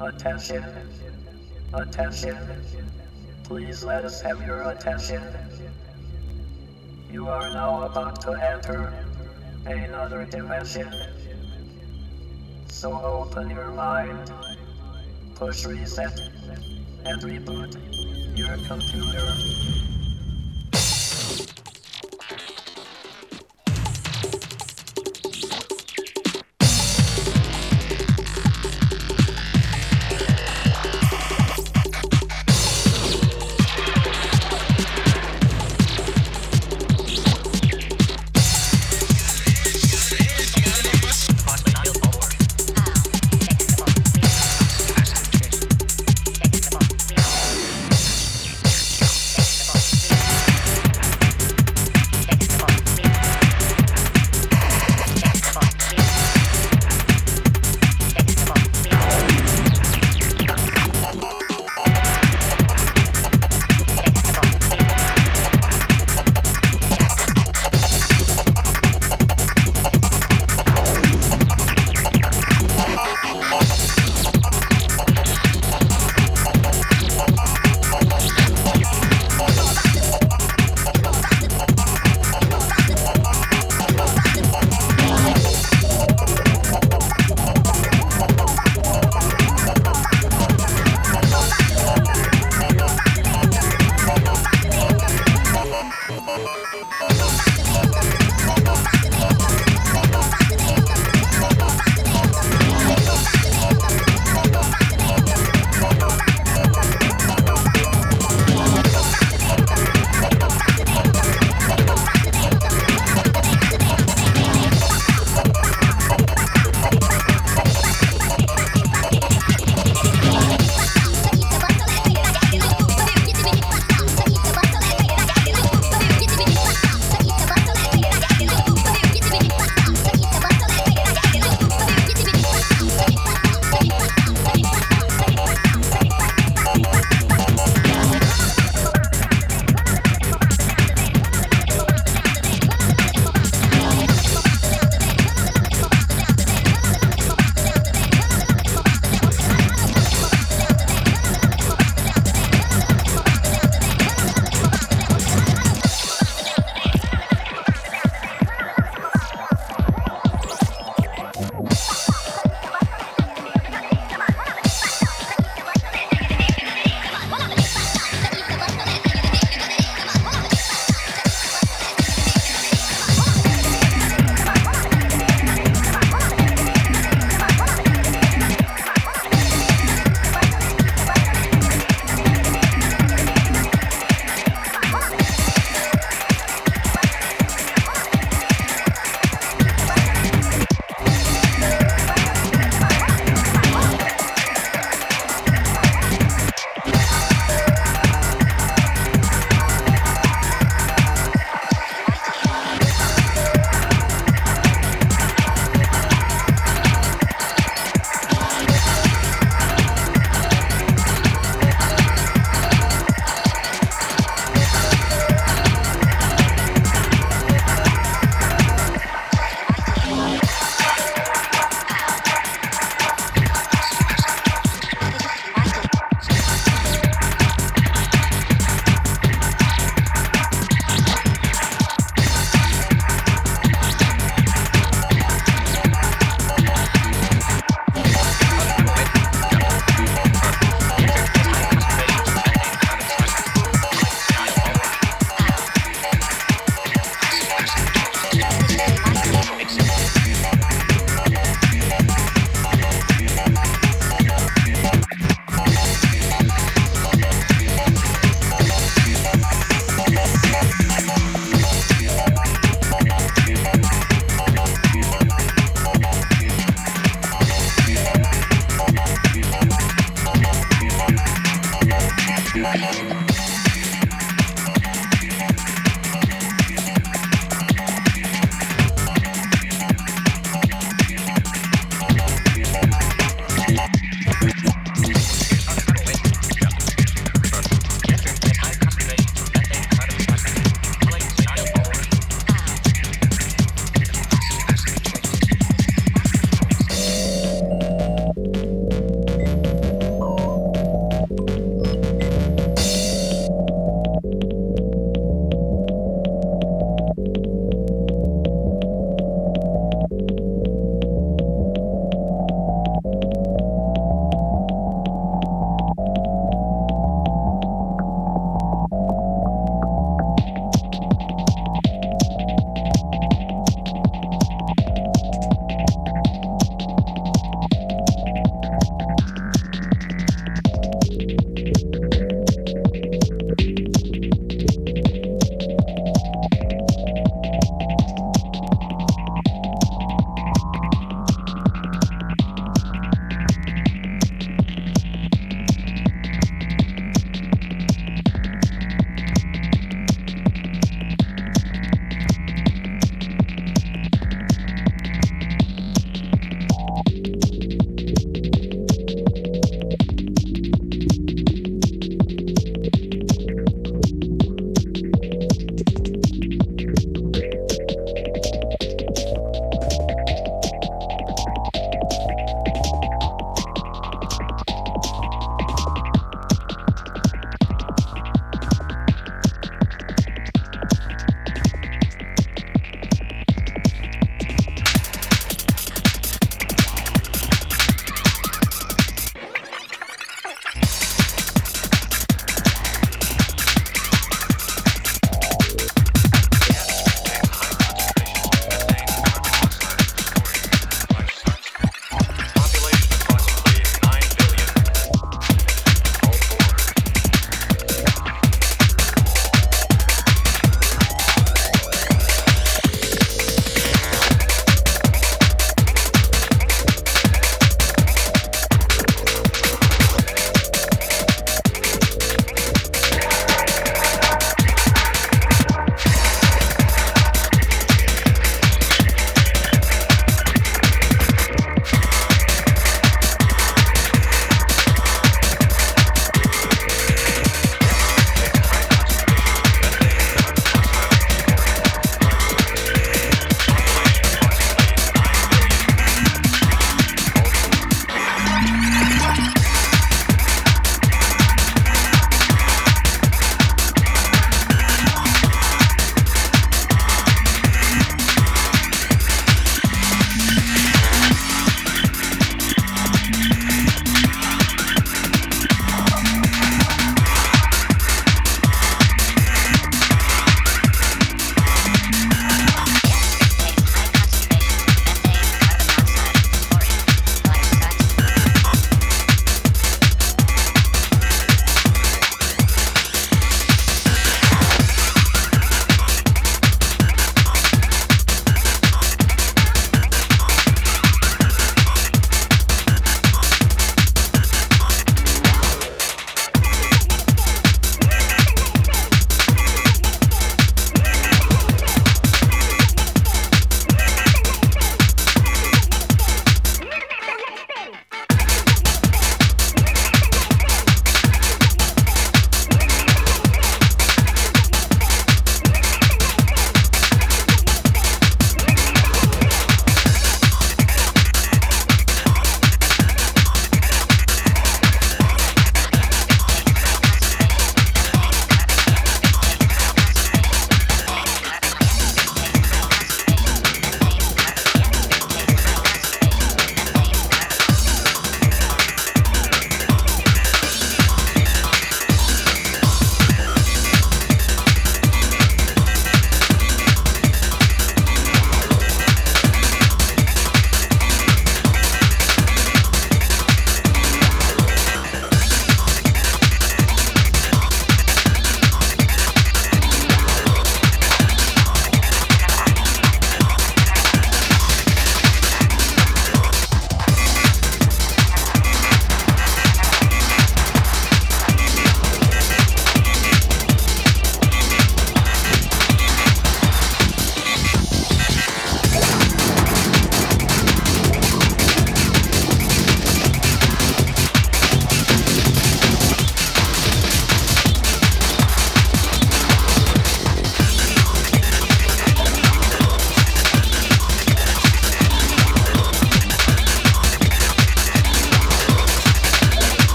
Attention. Attention. Please let us have your attention. You are now about to enter another dimension. So open your mind, push reset, and reboot your computer.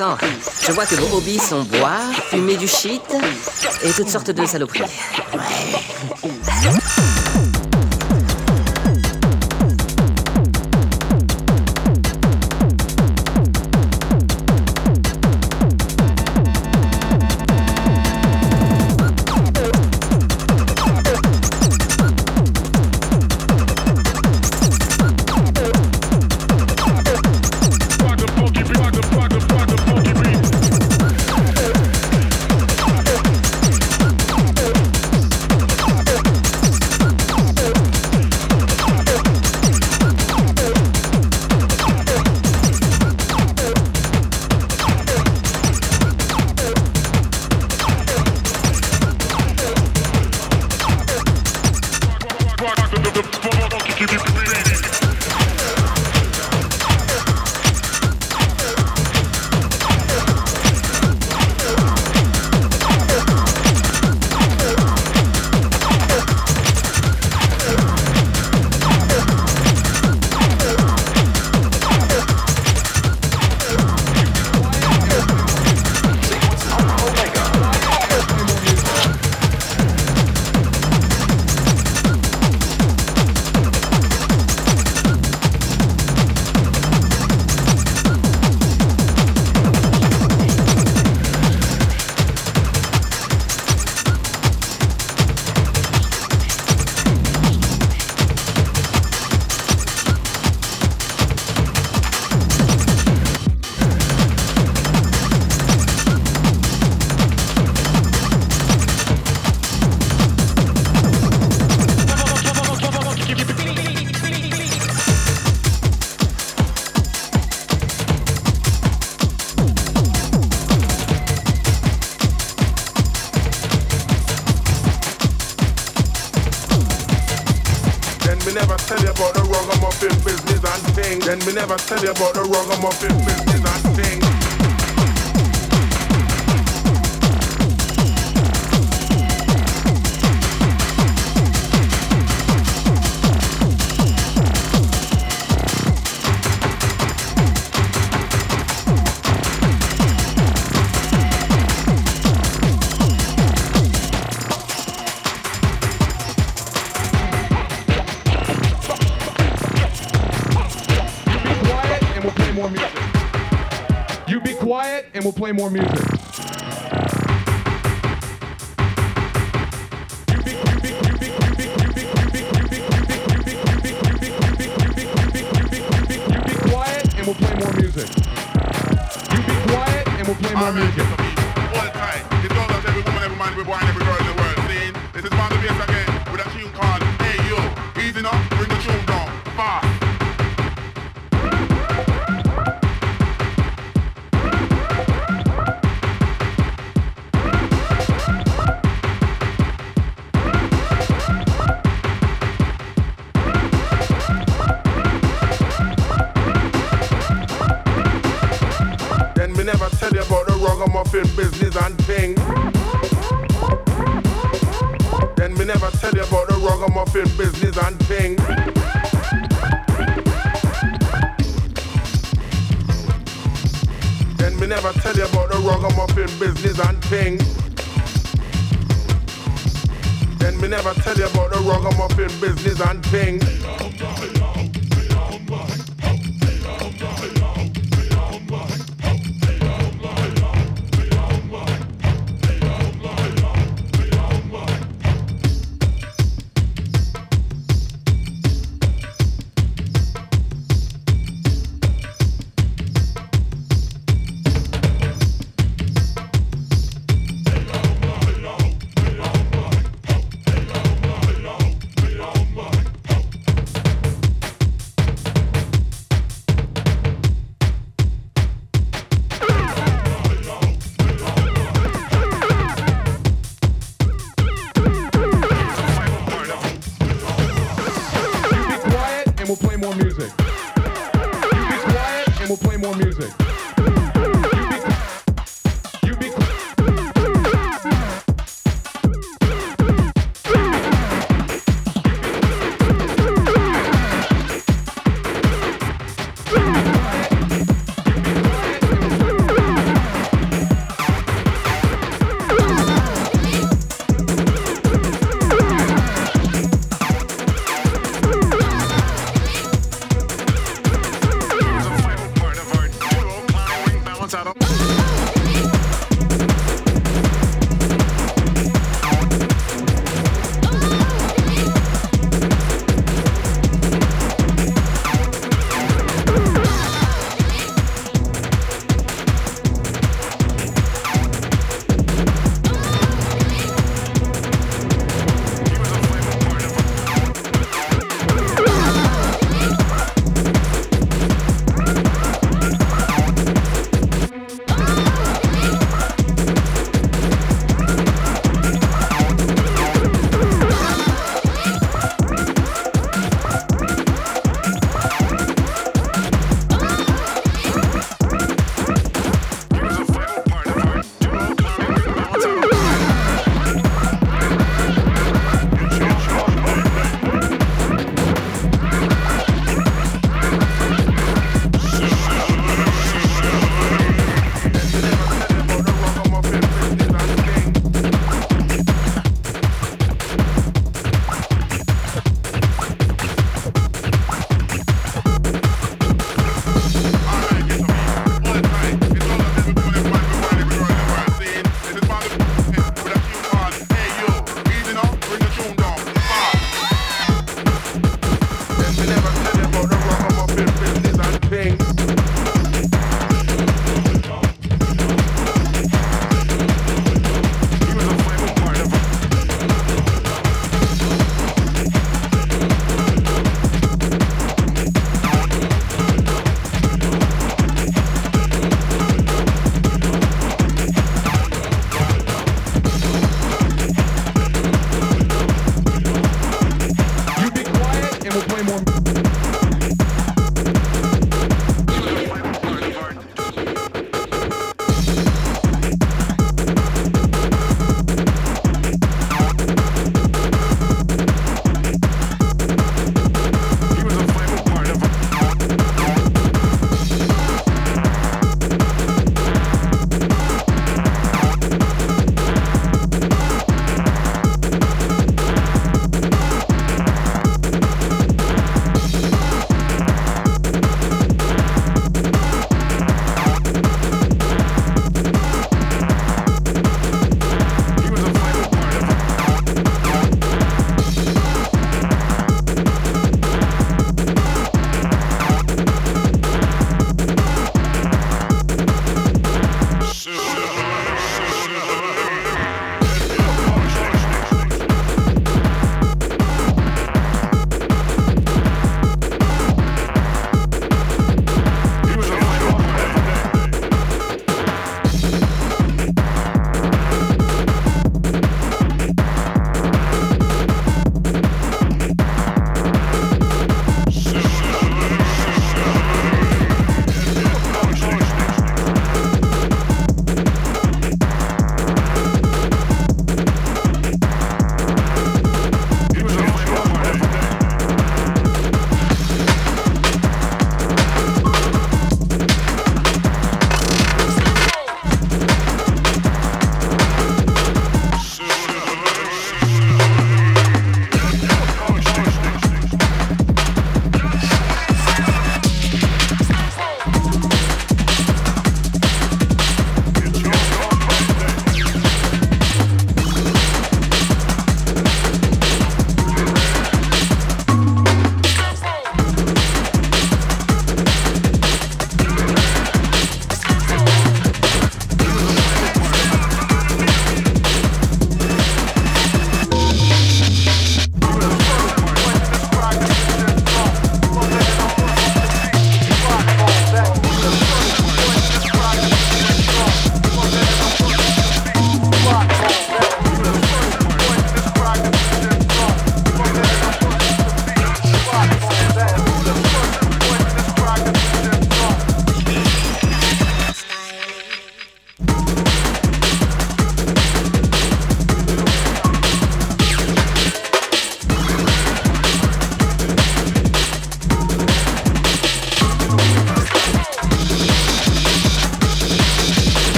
Je vois que vos hobbies sont boire, fumer du shit et toutes sortes de saloperies. Tell you about the ragamuffin business and thing. Play more music.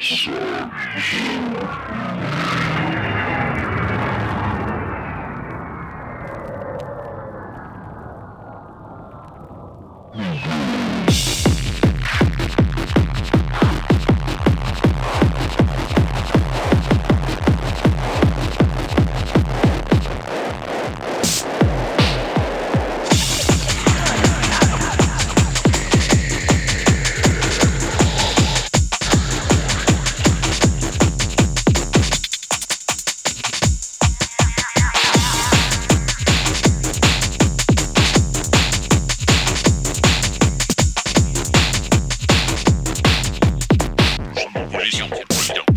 so Revolution.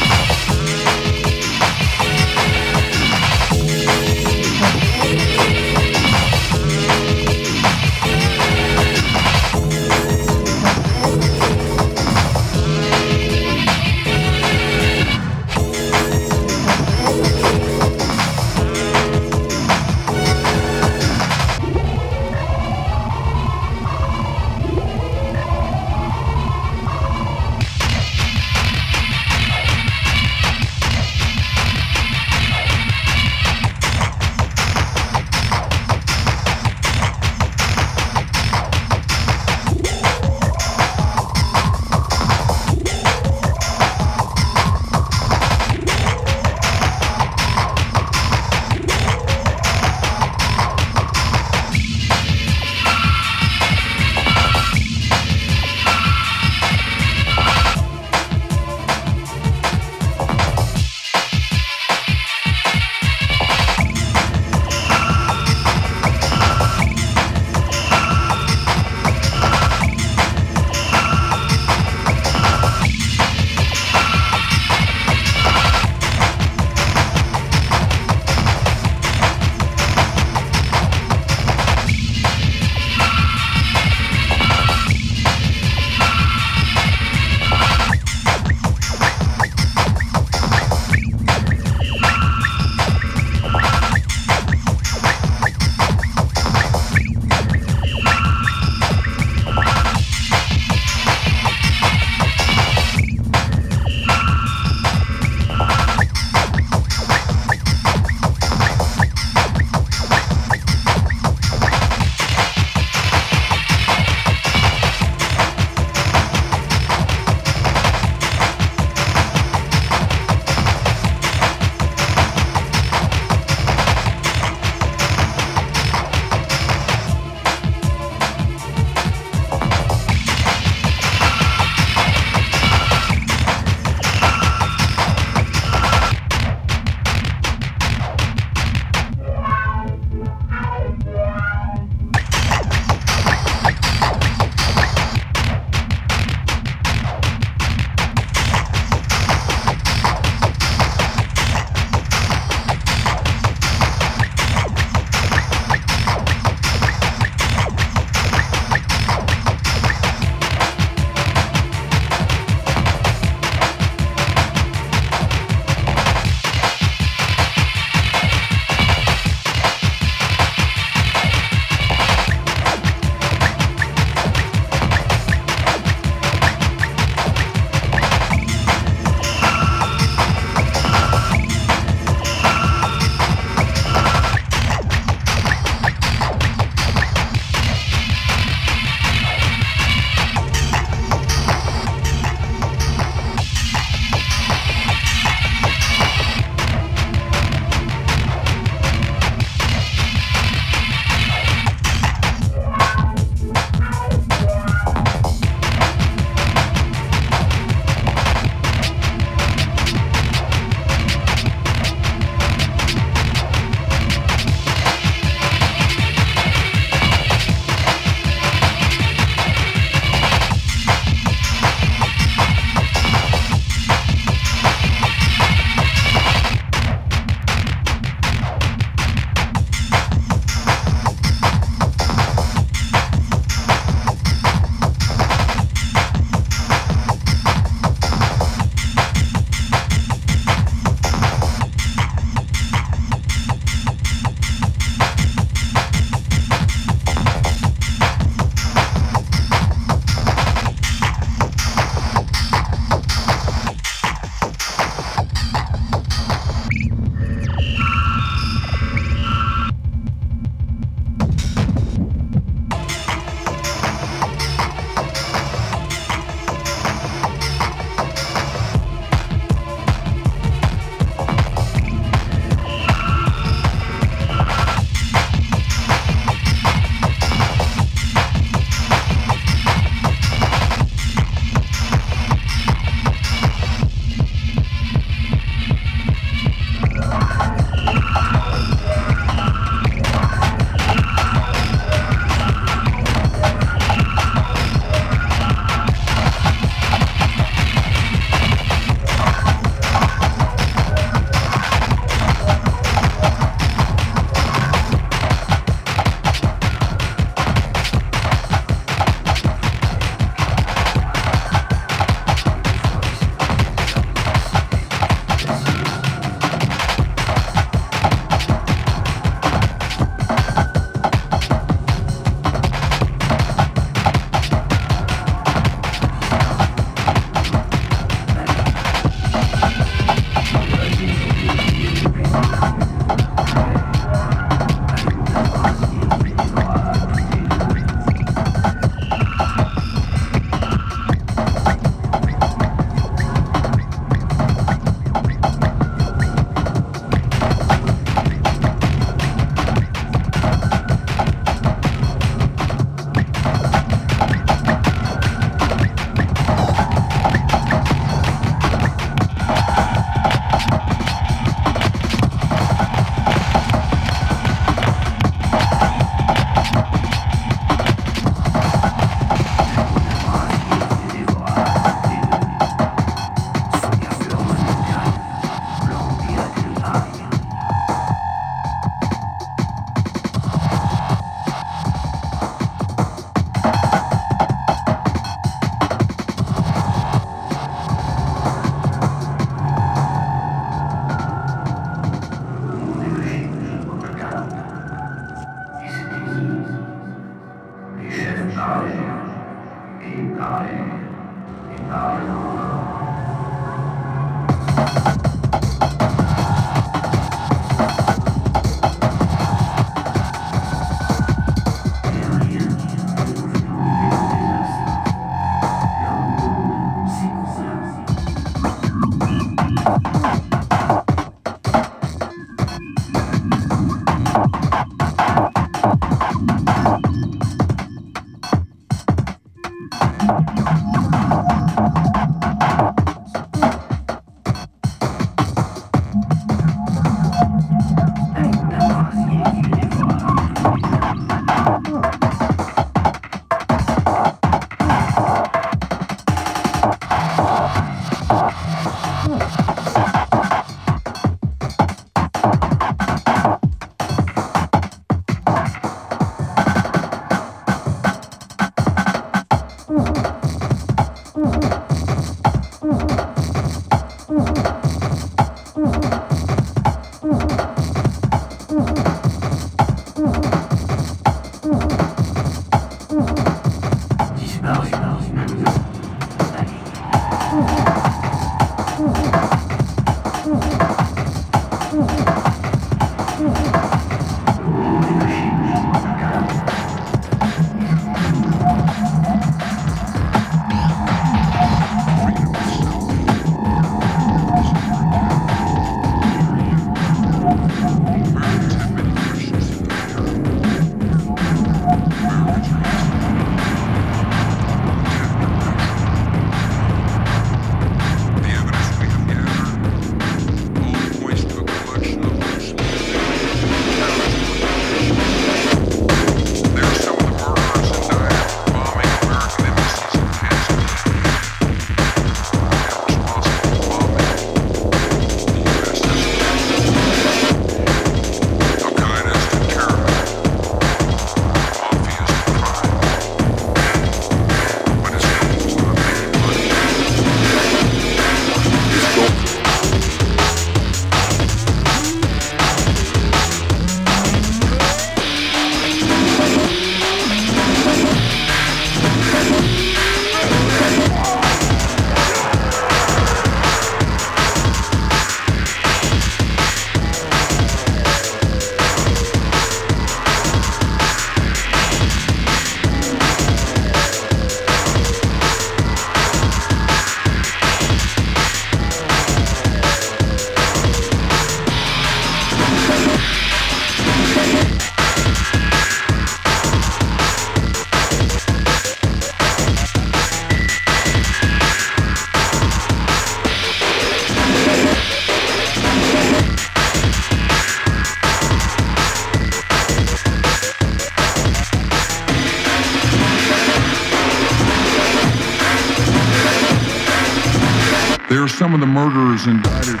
Some of the murderers indicted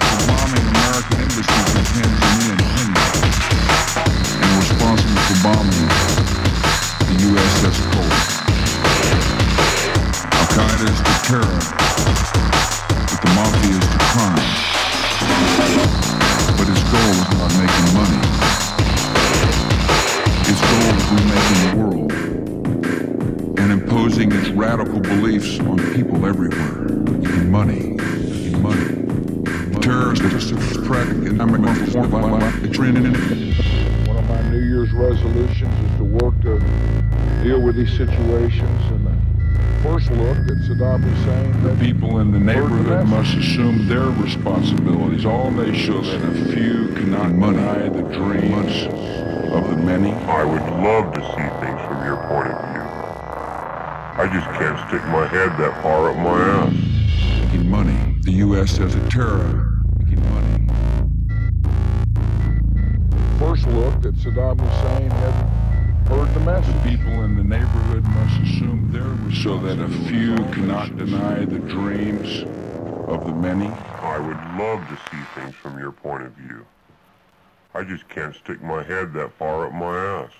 responsibilities. All they show that a few cannot deny the dreams of the many. I would love to see things from your point of view. I just can't stick my head that far up my ass. Making money the U.S. as a terror making money. First look at Saddam Hussein had heard the message. The people in the neighborhood must assume their so that a few cannot deny the dreams of the many. Love to see things from your point of view. I just can't stick my head that far up my ass.